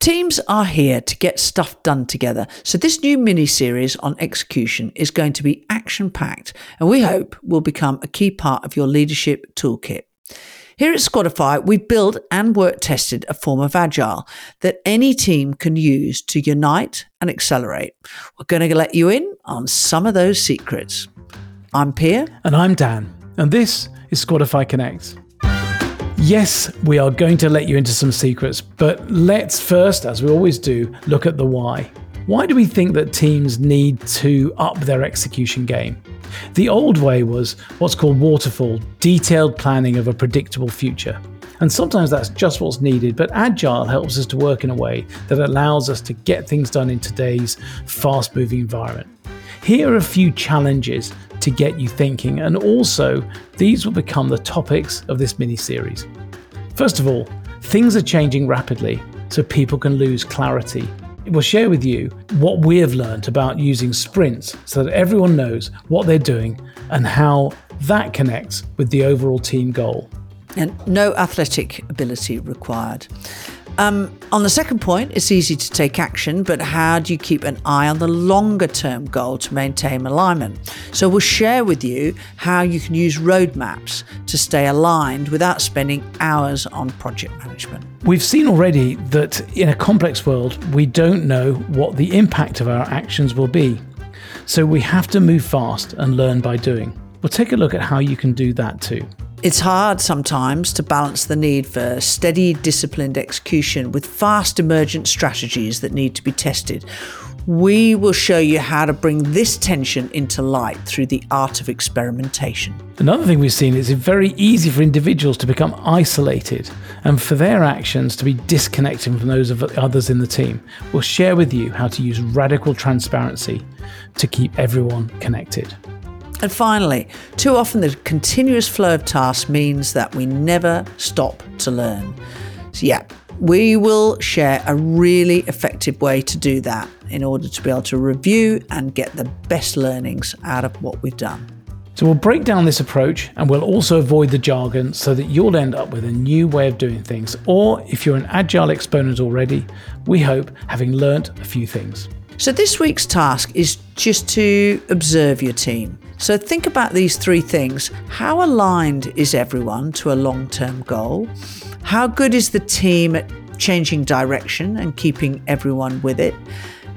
Teams are here to get stuff done together. So, this new mini series on execution is going to be action packed and we hope will become a key part of your leadership toolkit. Here at Squadify, we've built and work tested a form of agile that any team can use to unite and accelerate. We're going to let you in on some of those secrets. I'm Pierre. And I'm Dan. And this is Squadify Connect. Yes, we are going to let you into some secrets, but let's first, as we always do, look at the why. Why do we think that teams need to up their execution game? The old way was what's called waterfall, detailed planning of a predictable future. And sometimes that's just what's needed, but Agile helps us to work in a way that allows us to get things done in today's fast moving environment. Here are a few challenges to get you thinking, and also these will become the topics of this mini series. First of all, things are changing rapidly, so people can lose clarity. We'll share with you what we have learned about using sprints so that everyone knows what they're doing and how that connects with the overall team goal. And no athletic ability required. Um, on the second point, it's easy to take action, but how do you keep an eye on the longer term goal to maintain alignment? So, we'll share with you how you can use roadmaps to stay aligned without spending hours on project management. We've seen already that in a complex world, we don't know what the impact of our actions will be. So, we have to move fast and learn by doing. We'll take a look at how you can do that too. It's hard sometimes to balance the need for steady, disciplined execution with fast emergent strategies that need to be tested. We will show you how to bring this tension into light through the art of experimentation. Another thing we've seen is it's very easy for individuals to become isolated and for their actions to be disconnected from those of others in the team. We'll share with you how to use radical transparency to keep everyone connected. And finally, too often the continuous flow of tasks means that we never stop to learn. So, yeah, we will share a really effective way to do that in order to be able to review and get the best learnings out of what we've done. So, we'll break down this approach and we'll also avoid the jargon so that you'll end up with a new way of doing things. Or if you're an agile exponent already, we hope having learnt a few things. So, this week's task is just to observe your team. So, think about these three things. How aligned is everyone to a long term goal? How good is the team at changing direction and keeping everyone with it?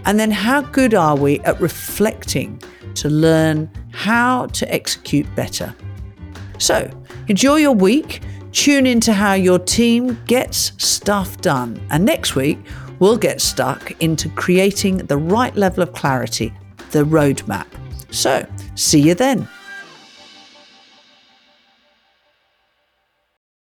And then, how good are we at reflecting to learn how to execute better? So, enjoy your week. Tune into how your team gets stuff done. And next week, we'll get stuck into creating the right level of clarity, the roadmap. So, see you then.